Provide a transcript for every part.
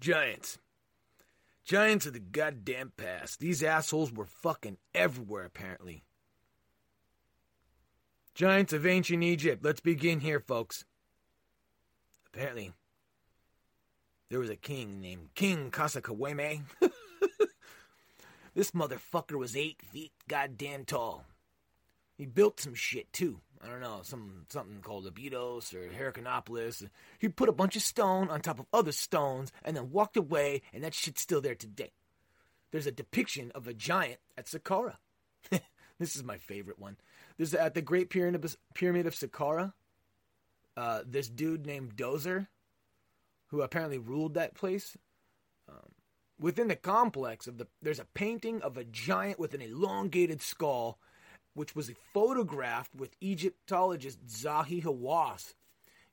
Giants. Giants of the goddamn past. These assholes were fucking everywhere, apparently. Giants of ancient Egypt. Let's begin here, folks. Apparently, there was a king named King Kasakaweme. this motherfucker was eight feet goddamn tall. He built some shit too. I don't know, some something called Abydos or Heracanopolis. He put a bunch of stone on top of other stones and then walked away, and that shit's still there today. There's a depiction of a giant at Saqqara. this is my favorite one. There's at the Great Pyramid of, Pyramid of Saqqara. Uh, this dude named Dozer, who apparently ruled that place. Um, within the complex of the, there's a painting of a giant with an elongated skull which was a photographed with Egyptologist Zahi Hawass.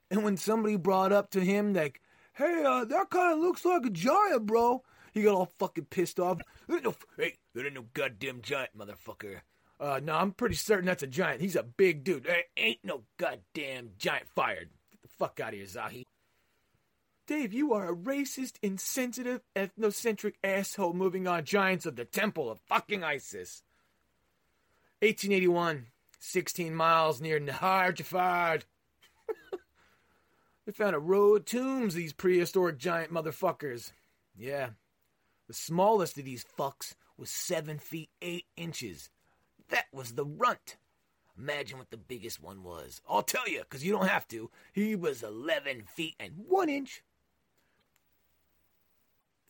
And when somebody brought up to him, like, hey, uh, that kind of looks like a giant, bro, he got all fucking pissed off. There No, hey, that ain't no goddamn giant, motherfucker. Uh, no, I'm pretty certain that's a giant. He's a big dude. There ain't no goddamn giant fired. Get the fuck out of here, Zahi. Dave, you are a racist, insensitive, ethnocentric asshole moving on giants of the temple of fucking Isis. 1881, 16 miles near Nahar Jafar. they found a row of tombs, these prehistoric giant motherfuckers. Yeah. The smallest of these fucks was 7 feet 8 inches. That was the runt. Imagine what the biggest one was. I'll tell you, because you don't have to. He was 11 feet and 1 inch.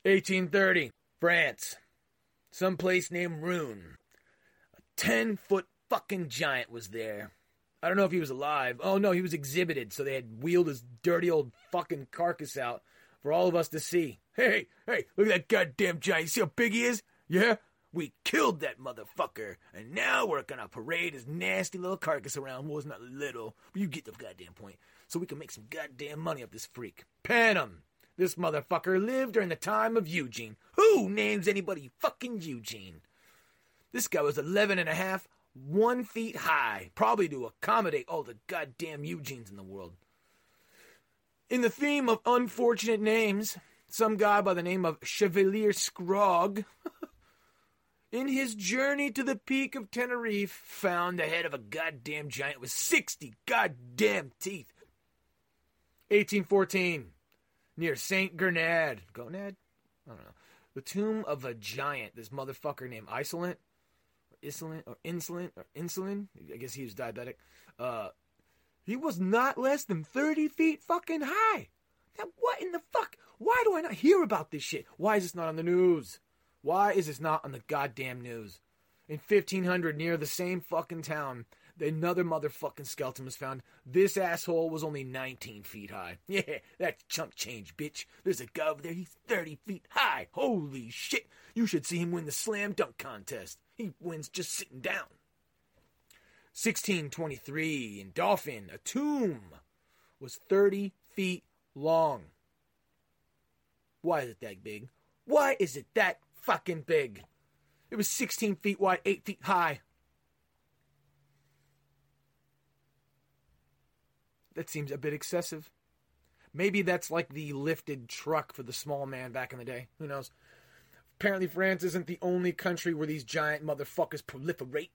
1830, France. Some place named Rouen. 10 foot fucking giant was there. I don't know if he was alive. Oh no, he was exhibited, so they had wheeled his dirty old fucking carcass out for all of us to see. Hey, hey, look at that goddamn giant. You see how big he is? Yeah? We killed that motherfucker, and now we're gonna parade his nasty little carcass around. Well, it's not little, but you get the goddamn point. So we can make some goddamn money off this freak. Pan him! This motherfucker lived during the time of Eugene. Who names anybody fucking Eugene? This guy was 11 and a half, one feet high, probably to accommodate all the goddamn Eugenes in the world. In the theme of unfortunate names, some guy by the name of Chevalier Scrog, in his journey to the peak of Tenerife, found the head of a goddamn giant with 60 goddamn teeth. 1814, near St. Gernad. Gonad? I don't know. The tomb of a giant, this motherfucker named Isolent, insulin or insulin or insulin. I guess he was diabetic. Uh, he was not less than 30 feet fucking high. Now, what in the fuck? Why do I not hear about this shit? Why is this not on the news? Why is this not on the goddamn news? In 1500, near the same fucking town, another motherfucking skeleton was found. This asshole was only 19 feet high. Yeah, that's chump change, bitch. There's a guy over there, he's 30 feet high. Holy shit. You should see him win the slam dunk contest. He wins just sitting down. 1623 in Dauphin, a tomb was 30 feet long. Why is it that big? Why is it that fucking big? It was 16 feet wide, 8 feet high. That seems a bit excessive. Maybe that's like the lifted truck for the small man back in the day. Who knows? Apparently, France isn't the only country where these giant motherfuckers proliferate.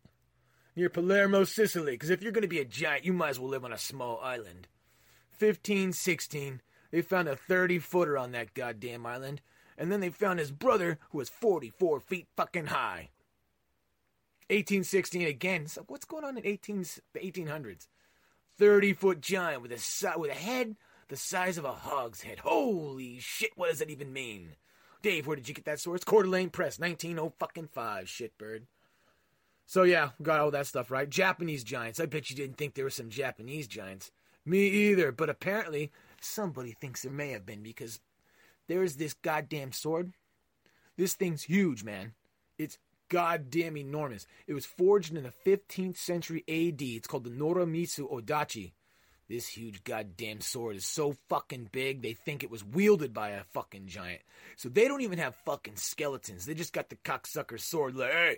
Near Palermo, Sicily, because if you're going to be a giant, you might as well live on a small island. 1516, they found a 30 footer on that goddamn island, and then they found his brother, who was 44 feet fucking high. 1816 again. So what's going on in 18, the 1800s? 30 foot giant with a, with a head the size of a hog's head. Holy shit, what does that even mean? Dave, where did you get that source? Coeur d'Alene Press, 19055, shitbird. So yeah, got all that stuff right. Japanese giants. I bet you didn't think there were some Japanese giants. Me either, but apparently somebody thinks there may have been because there's this goddamn sword. This thing's huge, man. It's goddamn enormous. It was forged in the 15th century AD. It's called the Norimitsu Odachi. This huge goddamn sword is so fucking big, they think it was wielded by a fucking giant. So they don't even have fucking skeletons. They just got the cocksucker sword like, hey,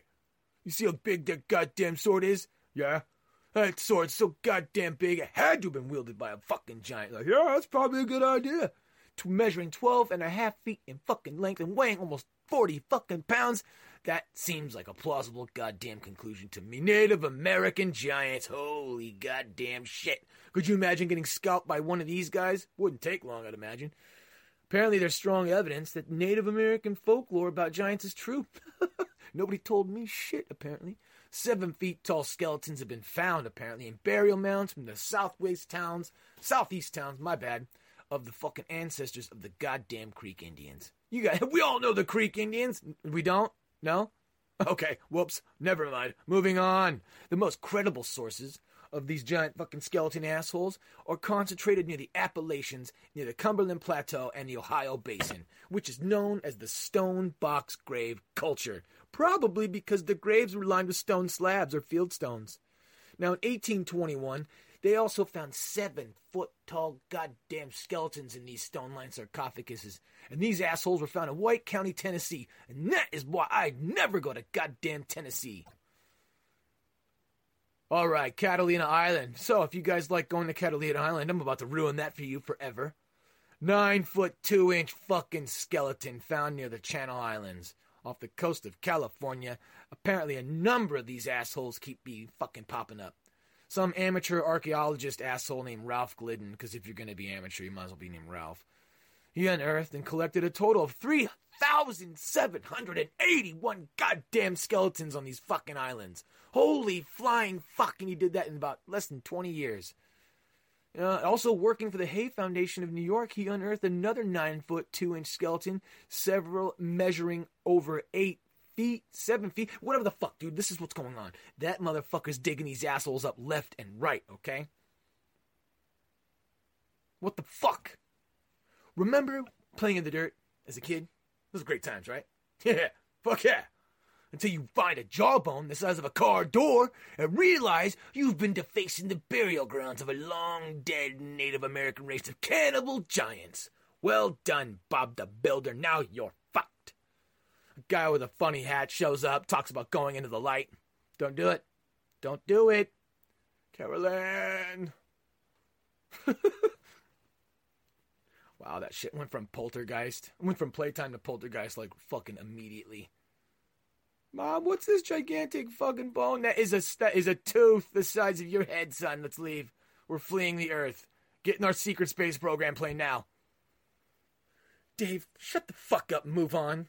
you see how big that goddamn sword is? Yeah? That sword's so goddamn big, it had to have been wielded by a fucking giant. Like, yeah, that's probably a good idea. to measuring 12 and a half feet in fucking length and weighing almost 40 fucking pounds. That seems like a plausible goddamn conclusion to me. Native American giants. Holy goddamn shit. Could you imagine getting scalped by one of these guys? Wouldn't take long, I'd imagine. Apparently, there's strong evidence that Native American folklore about giants is true. Nobody told me shit, apparently. Seven feet tall skeletons have been found, apparently, in burial mounds from the southwest towns, southeast towns, my bad, of the fucking ancestors of the goddamn Creek Indians. You guys, we all know the Creek Indians. We don't? No? Okay, whoops. Never mind. Moving on. The most credible sources of these giant fucking skeleton assholes are concentrated near the Appalachians, near the Cumberland Plateau, and the Ohio Basin, which is known as the stone box grave culture, probably because the graves were lined with stone slabs or field stones. Now, in 1821, they also found seven foot tall goddamn skeletons in these stone lined sarcophaguses. And these assholes were found in White County, Tennessee. And that is why I never go to goddamn Tennessee. All right, Catalina Island. So, if you guys like going to Catalina Island, I'm about to ruin that for you forever. Nine foot two inch fucking skeleton found near the Channel Islands off the coast of California. Apparently, a number of these assholes keep be fucking popping up. Some amateur archaeologist asshole named Ralph Glidden, because if you're going to be amateur, you might as well be named Ralph. He unearthed and collected a total of 3,781 goddamn skeletons on these fucking islands. Holy flying fucking, he did that in about less than 20 years. Uh, also working for the Heye Foundation of New York, he unearthed another 9 foot 2 inch skeleton, several measuring over 8 feet, 7 feet, whatever the fuck, dude. This is what's going on. That motherfucker's digging these assholes up left and right, okay? What the fuck? Remember playing in the dirt as a kid? Those were great times, right? Yeah, fuck yeah until you find a jawbone the size of a car door and realize you've been defacing the burial grounds of a long dead Native American race of cannibal giants. Well done, Bob the Builder. Now you're guy with a funny hat shows up, talks about going into the light. Don't do it. Don't do it. Carolyn. wow, that shit went from poltergeist. went from playtime to poltergeist like fucking immediately. Mom, what's this gigantic fucking bone? That is a that is a tooth the size of your head, son. Let's leave. We're fleeing the Earth. Getting our secret space program plane now. Dave, shut the fuck up and move on.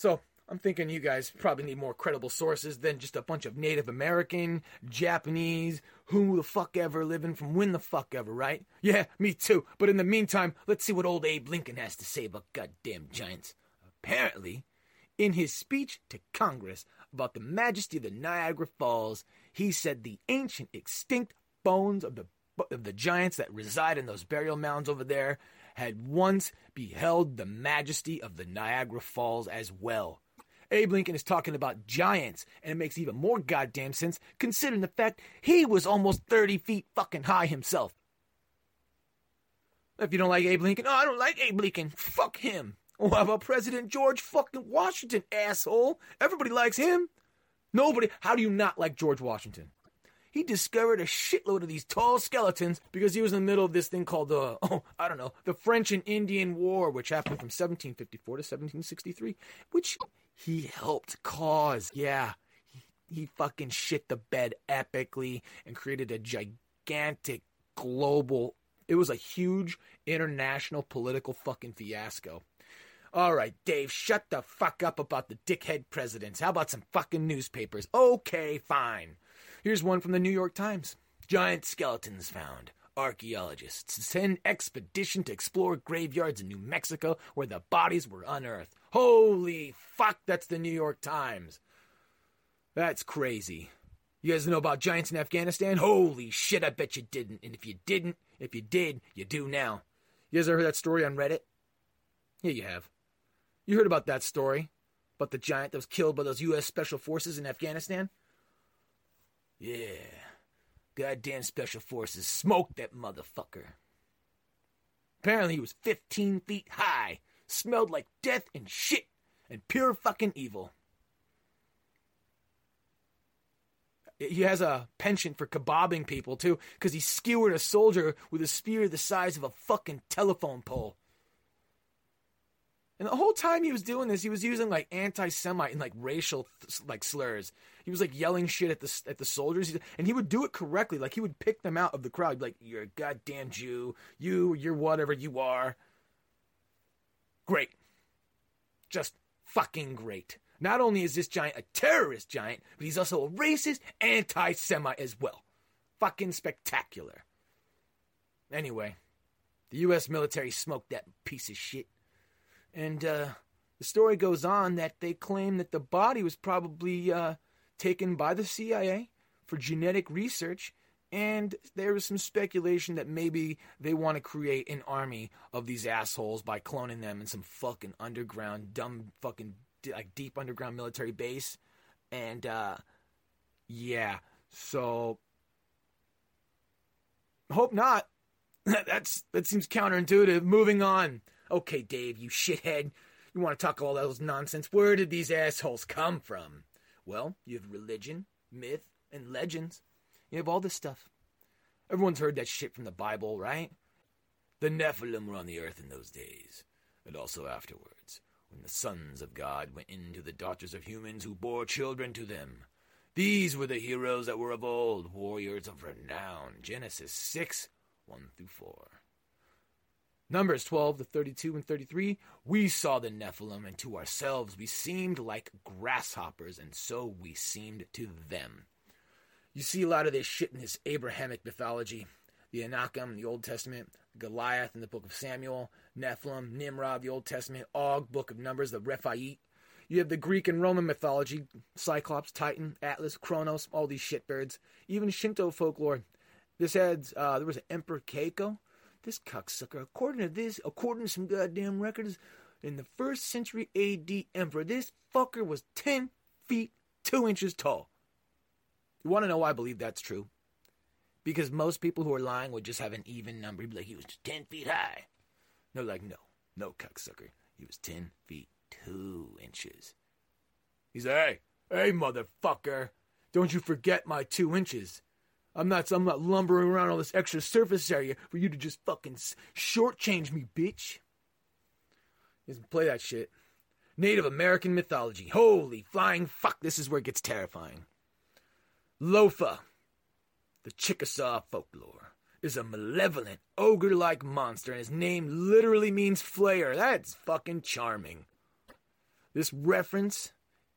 So, I'm thinking you guys probably need more credible sources than just a bunch of Native American, Japanese, who the fuck ever living from when the fuck ever, right? Yeah, me too. But in the meantime, let's see what old Abe Lincoln has to say about goddamn giants. Apparently, in his speech to Congress about the majesty of the Niagara Falls, he said the ancient extinct bones of the of the giants that reside in those burial mounds over there had once beheld the majesty of the Niagara Falls as well. Abe Lincoln is talking about giants, and it makes even more goddamn sense considering the fact he was almost 30 feet fucking high himself. If you don't like Abe Lincoln, oh, I don't like Abe Lincoln. Fuck him. What how about President George fucking Washington, asshole? Everybody likes him. Nobody. How do you not like George Washington? He discovered a shitload of these tall skeletons because he was in the middle of this thing called the, uh, oh, I don't know, the French and Indian War, which happened from 1754 to 1763, which he helped cause. Yeah. He, he fucking shit the bed epically and created a gigantic global, it was a huge international political fucking fiasco. All right, Dave, shut the fuck up about the dickhead presidents. How about some fucking newspapers? Okay, fine. Here's one from the New York Times Giant skeletons found. Archaeologists send expedition to explore graveyards in New Mexico where the bodies were unearthed. Holy fuck, that's the New York Times. That's crazy. You guys know about giants in Afghanistan? Holy shit, I bet you didn't. And if you didn't, if you did, you do now. You guys ever heard that story on Reddit? Yeah, you have. You heard about that story about the giant that was killed by those U.S. Special Forces in Afghanistan? Yeah. Goddamn Special Forces smoked that motherfucker. Apparently, he was 15 feet high, smelled like death and shit, and pure fucking evil. He has a penchant for kebabbing people, too, because he skewered a soldier with a spear the size of a fucking telephone pole. And the whole time he was doing this, he was using like anti-Semite and like racial like slurs. He was like yelling shit at the at the soldiers, and he would do it correctly. Like he would pick them out of the crowd, like "You're a goddamn Jew. You, you're whatever you are." Great, just fucking great. Not only is this giant a terrorist giant, but he's also a racist anti-Semite as well. Fucking spectacular. Anyway, the U.S. military smoked that piece of shit. And uh, the story goes on that they claim that the body was probably uh, taken by the CIA for genetic research. And there was some speculation that maybe they want to create an army of these assholes by cloning them in some fucking underground, dumb, fucking, like deep underground military base. And, uh, yeah. So, hope not. That's that seems counterintuitive. Moving on. Okay, Dave, you shithead. You want to talk all those nonsense? Where did these assholes come from? Well, you have religion, myth, and legends. You have all this stuff. Everyone's heard that shit from the Bible, right? The Nephilim were on the earth in those days, and also afterwards, when the sons of God went into the daughters of humans who bore children to them. These were the heroes that were of old, warriors of renown. Genesis 6 1 through 4. Numbers 12 to 32 and 33, we saw the Nephilim, and to ourselves we seemed like grasshoppers, and so we seemed to them. You see a lot of this shit in this Abrahamic mythology. The Anakim in the Old Testament, Goliath in the book of Samuel, Nephilim, Nimrod, the Old Testament, Og, book of Numbers, the Rephaites. You have the Greek and Roman mythology, Cyclops, Titan, Atlas, Kronos, all these shitbirds. Even Shinto folklore. This adds, uh, there was an Emperor Keiko this cocksucker, according to this, according to some goddamn records, in the first century AD emperor, this fucker was 10 feet 2 inches tall. You want to know why I believe that's true? Because most people who are lying would just have an even number. He'd be like, he was 10 feet high. No, like, no, no, cocksucker. He was 10 feet 2 inches. He's like, hey, hey, motherfucker, don't you forget my 2 inches. I'm not I'm not lumbering around all this extra surface area for you to just fucking shortchange me, bitch. Just play that shit. Native American mythology. Holy flying fuck, this is where it gets terrifying. Lofa, the Chickasaw folklore, is a malevolent, ogre like monster, and his name literally means flayer. That's fucking charming. This reference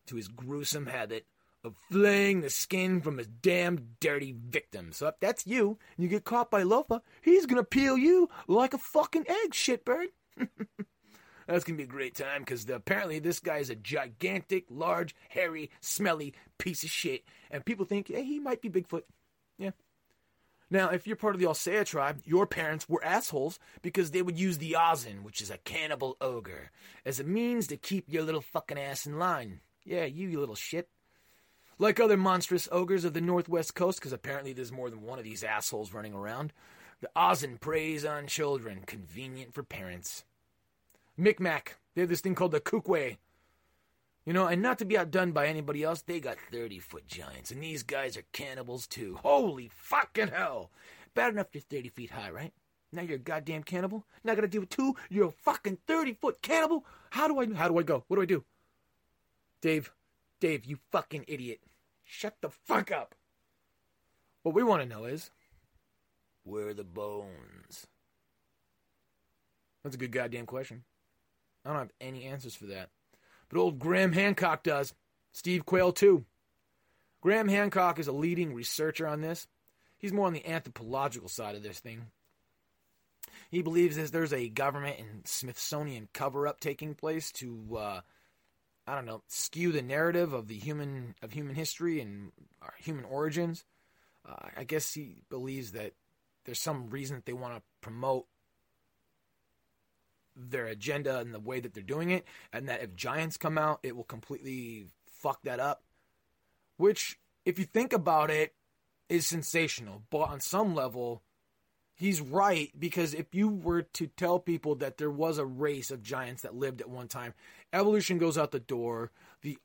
to his gruesome habit of flaying the skin from his damn dirty victim. So if that's you and you get caught by Lofa, he's gonna peel you like a fucking egg, shitbird. That's gonna be a great time because apparently this guy is a gigantic, large, hairy, smelly piece of shit, and people think, hey, he might be Bigfoot. Yeah. Now, if you're part of the Alsea tribe, your parents were assholes because they would use the Ozin, which is a cannibal ogre, as a means to keep your little fucking ass in line. Yeah, you, you little shit. Like other monstrous ogres of the northwest coast, because apparently there's more than one of these assholes running around, the Ozin preys on children, convenient for parents. Micmac, they have this thing called the Kukwe. You know, and not to be outdone by anybody else, they got 30 foot giants, and these guys are cannibals too. Holy fucking hell! Bad enough you're 30 feet high, right? Now you're a goddamn cannibal. Now I gotta deal with two. You're a fucking 30 foot cannibal. How do I? How do I go? What do I do? Dave, Dave, you fucking idiot. Shut the fuck up. What we want to know is where are the bones? That's a good goddamn question. I don't have any answers for that. But old Graham Hancock does. Steve Quayle, too. Graham Hancock is a leading researcher on this. He's more on the anthropological side of this thing. He believes that there's a government and Smithsonian cover up taking place to uh, I don't know, skew the narrative of the human of human history and our human origins. Uh, I guess he believes that there's some reason that they want to promote their agenda and the way that they're doing it, and that if giants come out, it will completely fuck that up. Which, if you think about it, is sensational. But on some level, he's right because if you were to tell people that there was a race of giants that lived at one time, evolution goes out the door. The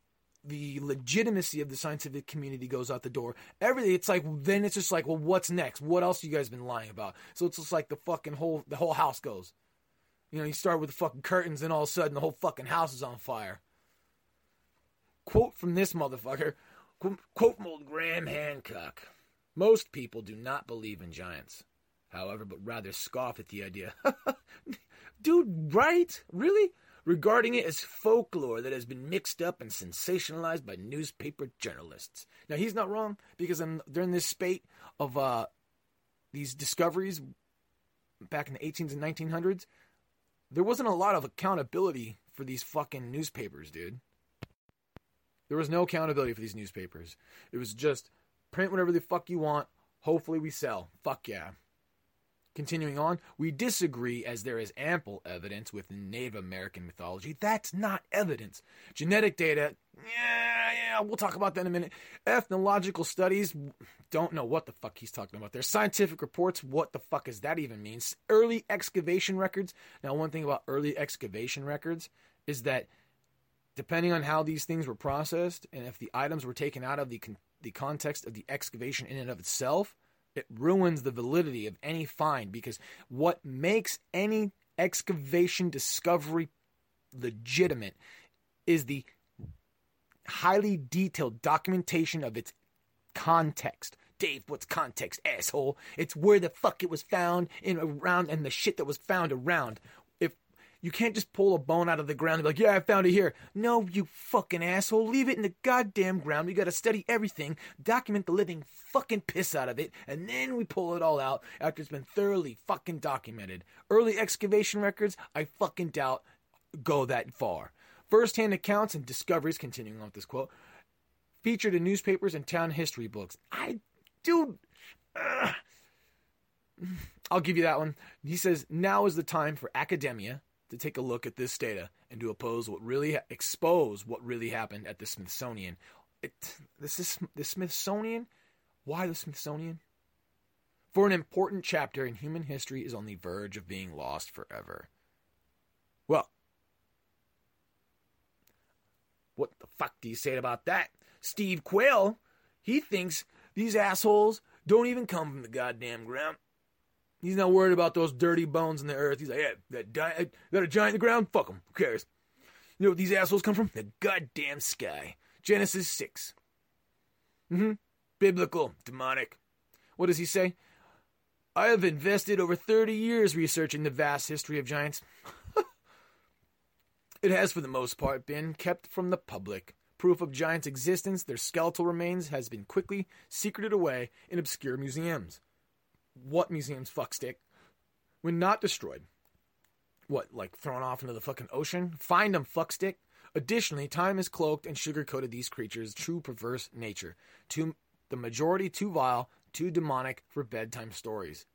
the legitimacy of the scientific community goes out the door. Everything it's like then it's just like, well, what's next? What else you guys been lying about? So it's just like the fucking whole the whole house goes. You know, you start with the fucking curtains, and all of a sudden the whole fucking house is on fire. Quote from this motherfucker. Quote from old Graham Hancock. Most people do not believe in giants, however, but rather scoff at the idea. Dude, right? Really? Regarding it as folklore that has been mixed up and sensationalized by newspaper journalists. Now, he's not wrong because in, during this spate of uh, these discoveries back in the 1800s and 1900s, there wasn't a lot of accountability for these fucking newspapers, dude. There was no accountability for these newspapers. It was just print whatever the fuck you want. Hopefully we sell. Fuck yeah. Continuing on, we disagree as there is ample evidence within Native American mythology. That's not evidence. Genetic data, yeah, yeah, we'll talk about that in a minute. Ethnological studies, don't know what the fuck he's talking about there. Scientific reports, what the fuck does that even mean? Early excavation records. Now, one thing about early excavation records is that depending on how these things were processed and if the items were taken out of the con- the context of the excavation in and of itself, it ruins the validity of any find because what makes any excavation discovery legitimate is the highly detailed documentation of its context. Dave, what's context, asshole? It's where the fuck it was found in around and the shit that was found around. You can't just pull a bone out of the ground and be like, yeah, I found it here. No, you fucking asshole. Leave it in the goddamn ground. We gotta study everything, document the living fucking piss out of it, and then we pull it all out after it's been thoroughly fucking documented. Early excavation records, I fucking doubt go that far. First hand accounts and discoveries, continuing on with this quote, featured in newspapers and town history books. I, dude, I'll give you that one. He says, now is the time for academia to take a look at this data and to oppose what really ha- expose what really happened at the Smithsonian. It, this is the Smithsonian. Why the Smithsonian? For an important chapter in human history is on the verge of being lost forever. Well, what the fuck do you say about that? Steve Quayle, he thinks these assholes don't even come from the goddamn ground. He's not worried about those dirty bones in the earth. He's like, yeah, that, di- a giant in the ground? Fuck him. Who cares? You know where these assholes come from? The goddamn sky. Genesis 6. Mm-hmm. Biblical. Demonic. What does he say? I have invested over 30 years researching the vast history of giants. it has, for the most part, been kept from the public. Proof of giants' existence, their skeletal remains, has been quickly secreted away in obscure museums what museums fuckstick, when not destroyed. What, like thrown off into the fucking ocean? Find them, fuckstick. Additionally, time has cloaked and sugar-coated these creatures' true perverse nature. To the majority too vile, too demonic for bedtime stories.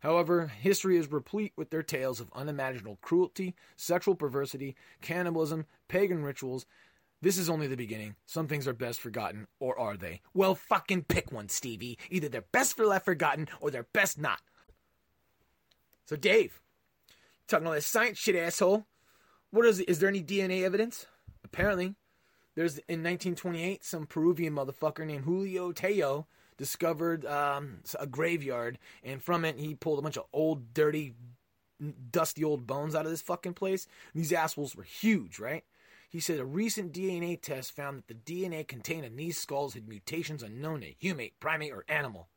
However, history is replete with their tales of unimaginable cruelty, sexual perversity, cannibalism, pagan rituals, this is only the beginning. Some things are best forgotten, or are they? Well, fucking pick one, Stevie. Either they're best for left forgotten, or they're best not. So, Dave, talking all this science shit, asshole. What is Is there any DNA evidence? Apparently, there's in 1928 some Peruvian motherfucker named Julio Tello discovered um, a graveyard, and from it he pulled a bunch of old, dirty, dusty old bones out of this fucking place. These assholes were huge, right? He said a recent DNA test found that the DNA contained in these skulls had mutations unknown to human, primate, or animal.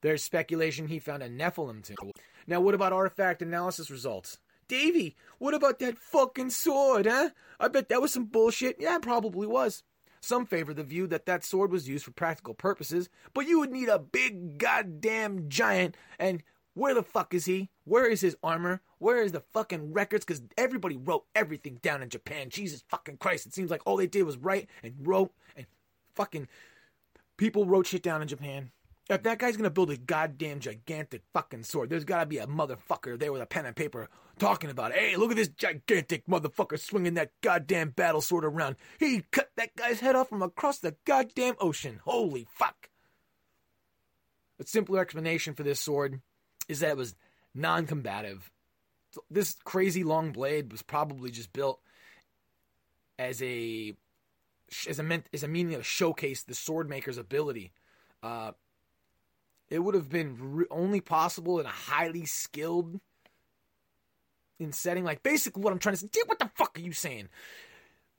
There's speculation he found a Nephilim too. Now, what about artifact analysis results? Davy, what about that fucking sword, huh? I bet that was some bullshit. Yeah, it probably was. Some favor the view that that sword was used for practical purposes, but you would need a big goddamn giant, and where the fuck is he? Where is his armor? Where is the fucking records? Because everybody wrote everything down in Japan. Jesus fucking Christ. It seems like all they did was write and wrote and fucking people wrote shit down in Japan. If that guy's gonna build a goddamn gigantic fucking sword, there's gotta be a motherfucker there with a pen and paper talking about, hey, look at this gigantic motherfucker swinging that goddamn battle sword around. He cut that guy's head off from across the goddamn ocean. Holy fuck. A simpler explanation for this sword is that it was non combative this crazy long blade was probably just built as a as a meant as a meaning to showcase the sword maker's ability. Uh, it would have been re- only possible in a highly skilled in setting. Like basically what I'm trying to say, dude, what the fuck are you saying?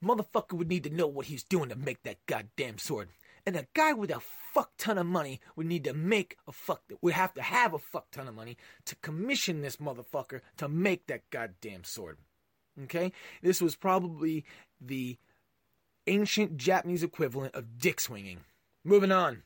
Motherfucker would need to know what he's doing to make that goddamn sword. And a guy with a fuck ton of money would need to make a fuck would have to have a fuck ton of money to commission this motherfucker to make that goddamn sword. Okay? This was probably the ancient Japanese equivalent of dick swinging. Moving on.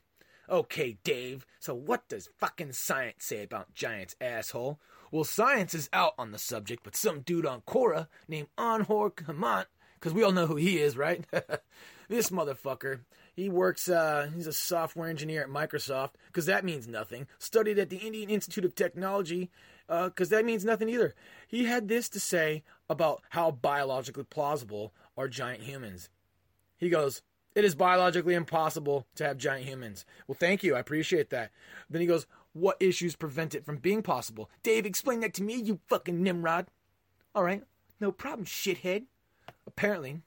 Okay, Dave, so what does fucking science say about giants, asshole? Well, science is out on the subject, but some dude on Quora named Anhor Kamant, because we all know who he is, right? this motherfucker, he works, uh, he's a software engineer at Microsoft, because that means nothing. Studied at the Indian Institute of Technology, because uh, that means nothing either. He had this to say about how biologically plausible are giant humans. He goes, it is biologically impossible to have giant humans. Well, thank you. I appreciate that. Then he goes, What issues prevent it from being possible? Dave, explain that to me, you fucking Nimrod. All right. No problem, shithead. Apparently,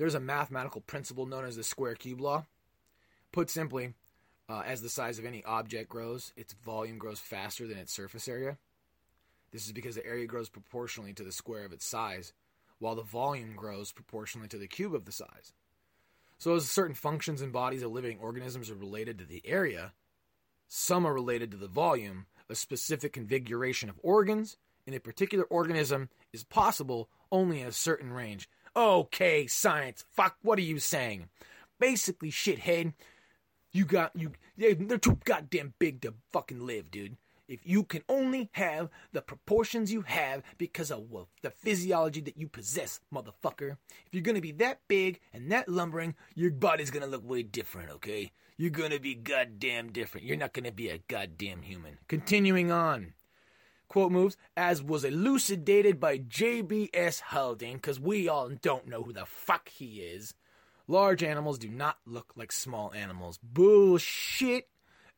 there's a mathematical principle known as the square cube law. Put simply, uh, as the size of any object grows, its volume grows faster than its surface area. This is because the area grows proportionally to the square of its size, while the volume grows proportionally to the cube of the size. So, as certain functions and bodies of living organisms are related to the area, some are related to the volume. A specific configuration of organs in a particular organism is possible only in a certain range. Okay, science, fuck, what are you saying? Basically, shithead, you got you. They're too goddamn big to fucking live, dude if you can only have the proportions you have because of well, the physiology that you possess, motherfucker. If you're gonna be that big and that lumbering, your body's gonna look way different, okay? You're gonna be goddamn different. You're not gonna be a goddamn human. Continuing on. Quote moves, as was elucidated by J.B.S. Haldane, because we all don't know who the fuck he is. Large animals do not look like small animals. Bullshit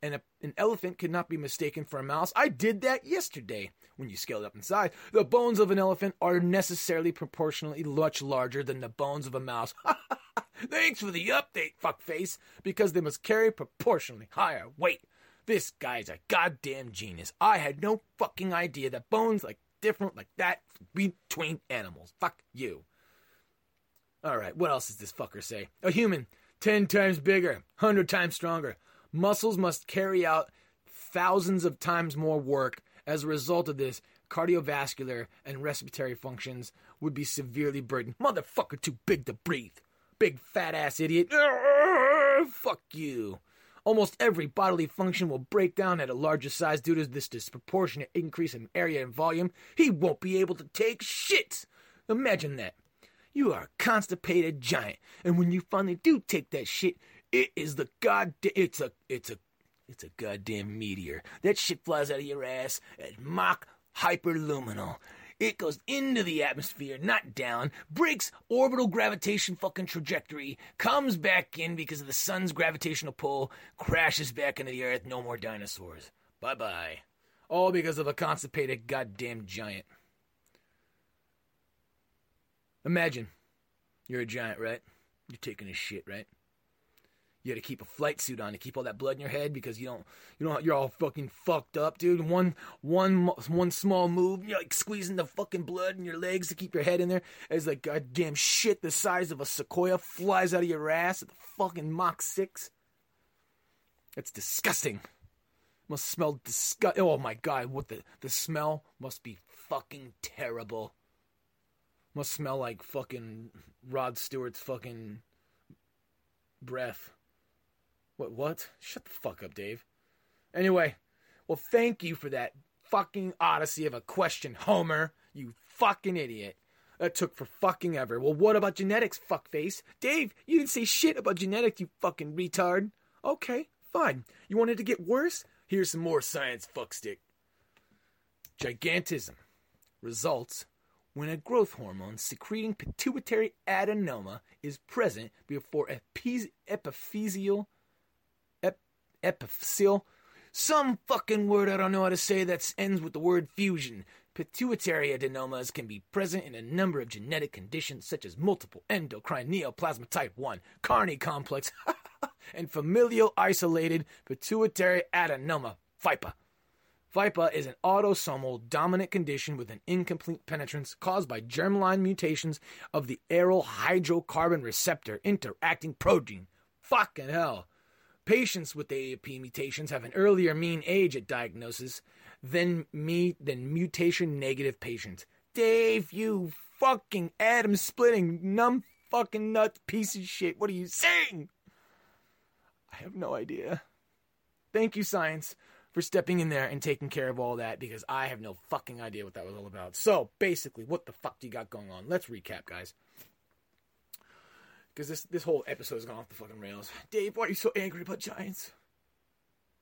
and a, an elephant could not be mistaken for a mouse. I did that yesterday. When you scaled up in size, the bones of an elephant are necessarily proportionally much larger than the bones of a mouse. Thanks for the update, fuckface, because they must carry proportionally higher weight. This guy's a goddamn genius. I had no fucking idea that bones like different like that between animals. Fuck you. All right, what else does this fucker say? A human, 10 times bigger, 100 times stronger, Muscles must carry out thousands of times more work. As a result of this, cardiovascular and respiratory functions would be severely burdened. Motherfucker, too big to breathe. Big fat ass idiot. Fuck you. Almost every bodily function will break down at a larger size due to this disproportionate increase in area and volume. He won't be able to take shit. Imagine that. You are a constipated giant, and when you finally do take that shit, it is the goddamn. It's a. It's a. It's a goddamn meteor. That shit flies out of your ass at Mach hyperluminal. It goes into the atmosphere, not down, breaks orbital gravitation fucking trajectory, comes back in because of the sun's gravitational pull, crashes back into the earth, no more dinosaurs. Bye bye. All because of a constipated goddamn giant. Imagine you're a giant, right? You're taking a shit, right? You got to keep a flight suit on to keep all that blood in your head because you don't you don't you're all fucking fucked up, dude. One one one small move, you're like squeezing the fucking blood in your legs to keep your head in there as like goddamn shit the size of a sequoia flies out of your ass at the fucking Mach six. It's disgusting. Must smell disgust. Oh my god, what the the smell must be fucking terrible. Must smell like fucking Rod Stewart's fucking breath. What? What? Shut the fuck up, Dave. Anyway, well, thank you for that fucking odyssey of a question, Homer. You fucking idiot. That took for fucking ever. Well, what about genetics, fuckface? Dave, you didn't say shit about genetics, you fucking retard. Okay, fine. You wanted to get worse? Here's some more science, fuckstick. Gigantism results when a growth hormone secreting pituitary adenoma is present before epiphyseal epiphyseal. Some fucking word I don't know how to say that ends with the word fusion. Pituitary adenomas can be present in a number of genetic conditions such as multiple endocrine neoplasm type 1, Carney complex, and familial isolated pituitary adenoma, FIPA. FIPA is an autosomal dominant condition with an incomplete penetrance caused by germline mutations of the aryl hydrocarbon receptor interacting protein. Fucking hell. Patients with AIP mutations have an earlier mean age at diagnosis than me than mutation negative patients. Dave, you fucking atom splitting numb fucking nut piece of shit. What are you saying? I have no idea. Thank you, science, for stepping in there and taking care of all that because I have no fucking idea what that was all about. So, basically, what the fuck do you got going on? Let's recap, guys because this this whole episode has gone off the fucking rails. Dave, why are you so angry about giants?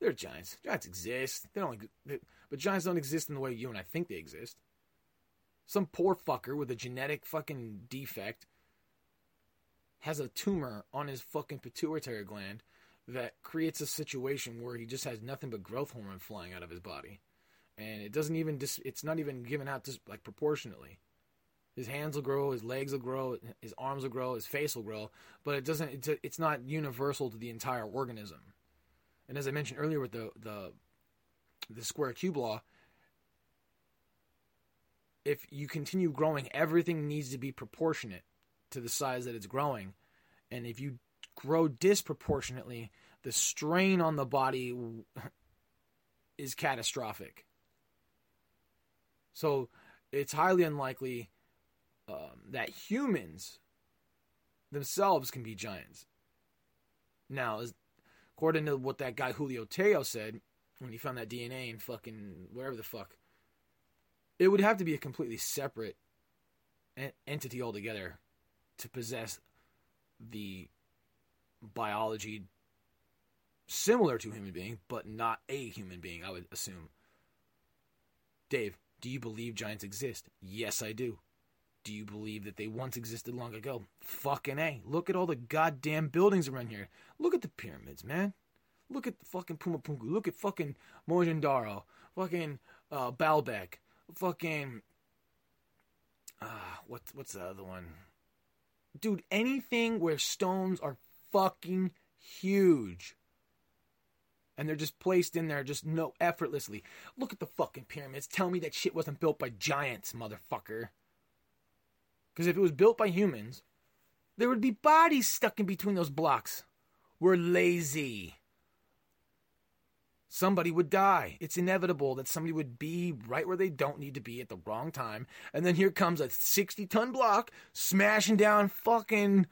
They're giants. Giants exist. They don't, they, but giants don't exist in the way you and I think they exist. Some poor fucker with a genetic fucking defect has a tumor on his fucking pituitary gland that creates a situation where he just has nothing but growth hormone flying out of his body, and it doesn't even dis- it's not even given out just like proportionately. His hands will grow, his legs will grow, his arms will grow, his face will grow, but it doesn't. It's, a, it's not universal to the entire organism. And as I mentioned earlier with the the the square cube law, if you continue growing, everything needs to be proportionate to the size that it's growing. And if you grow disproportionately, the strain on the body is catastrophic. So it's highly unlikely um, that humans themselves can be giants. Now, according to what that guy Julio Tello said when he found that DNA in fucking wherever the fuck, it would have to be a completely separate entity altogether to possess the biology similar to human being, but not a human being, I would assume. Dave, do you believe giants exist? Yes, I do. Do you believe that they once existed long ago? Fucking A. Look at all the goddamn buildings around here. Look at the pyramids, man. Look at the fucking Pumapunku. Look at fucking Mohenjo-Daro. Fucking uh, Baalbek. Fucking. Uh, what, what's the other one? Dude, anything where stones are fucking huge. And they're just placed in there just no effortlessly. Look at the fucking pyramids. Tell me that shit wasn't built by giants, motherfucker. Because if it was built by humans, there would be bodies stuck in between those blocks. We're lazy. Somebody would die. It's inevitable that somebody would be right where they don't need to be at the wrong time. And then here comes a 60 ton block smashing down fucking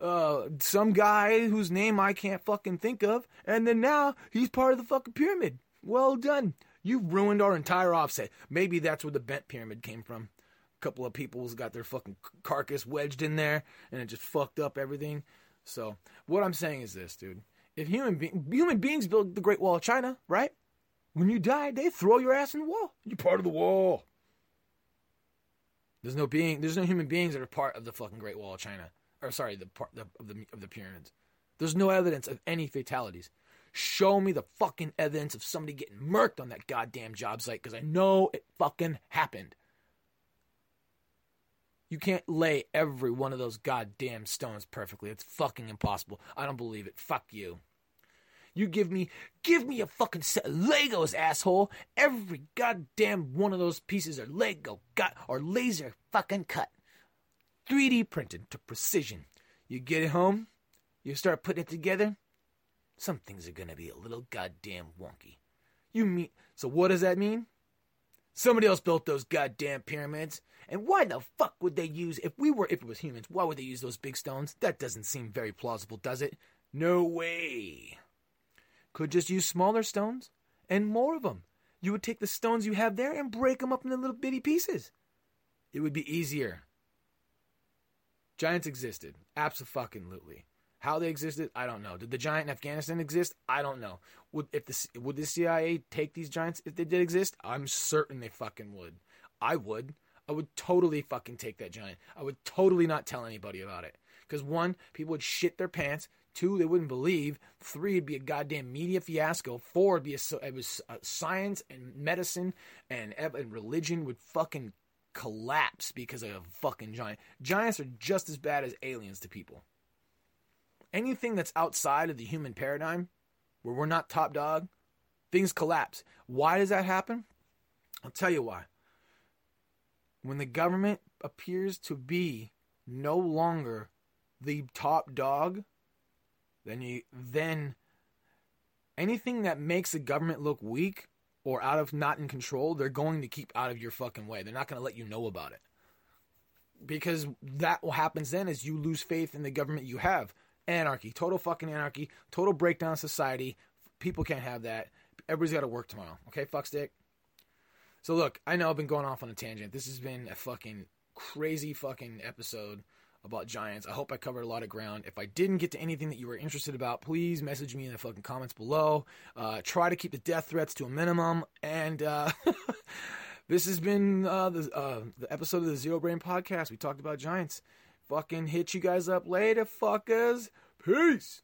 uh, some guy whose name I can't fucking think of. And then now he's part of the fucking pyramid. Well done. You've ruined our entire offset. Maybe that's where the bent pyramid came from couple of people's got their fucking carcass wedged in there, and it just fucked up everything. So what I'm saying is this, dude: if human be- human beings build the Great Wall of China, right? When you die, they throw your ass in the wall. You're part of the wall. There's no being. There's no human beings that are part of the fucking Great Wall of China, or sorry, the part the, of the of the pyramids. There's no evidence of any fatalities. Show me the fucking evidence of somebody getting murked on that goddamn job site because I know it fucking happened. You can't lay every one of those goddamn stones perfectly. It's fucking impossible. I don't believe it. Fuck you. You give me, give me a fucking set of Legos, asshole. Every goddamn one of those pieces are Lego, got or laser fucking cut, 3D printed to precision. You get it home, you start putting it together. Some things are gonna be a little goddamn wonky. You mean so? What does that mean? Somebody else built those goddamn pyramids. And why the fuck would they use if we were if it was humans, why would they use those big stones? That doesn't seem very plausible, does it? No way. Could just use smaller stones and more of them. You would take the stones you have there and break them up into little bitty pieces. It would be easier. Giants existed. Absolutely. How they existed, I don't know. Did the giant in Afghanistan exist? I don't know. Would if the would the CIA take these giants if they did exist? I'm certain they fucking would. I would. I would totally fucking take that giant. I would totally not tell anybody about it. Because one, people would shit their pants. Two, they wouldn't believe. Three, it'd be a goddamn media fiasco. Four, it'd be a, it was uh, science and medicine and, and religion would fucking collapse because of a fucking giant. Giants are just as bad as aliens to people anything that's outside of the human paradigm, where we're not top dog, things collapse. Why does that happen? I'll tell you why. When the government appears to be no longer the top dog, then you then anything that makes the government look weak or out of not in control, they're going to keep out of your fucking way. They're not going to let you know about it. Because that what happens then is you lose faith in the government you have. Anarchy, total fucking anarchy, total breakdown of society. People can't have that. Everybody's got to work tomorrow. Okay, fuck stick. So look, I know I've been going off on a tangent. This has been a fucking crazy fucking episode about Giants. I hope I covered a lot of ground. If I didn't get to anything that you were interested about, please message me in the fucking comments below. Uh, try to keep the death threats to a minimum. And uh, this has been uh, the, uh, the episode of the Zero Brain Podcast. We talked about Giants. Fucking hit you guys up later, fuckers. Peace.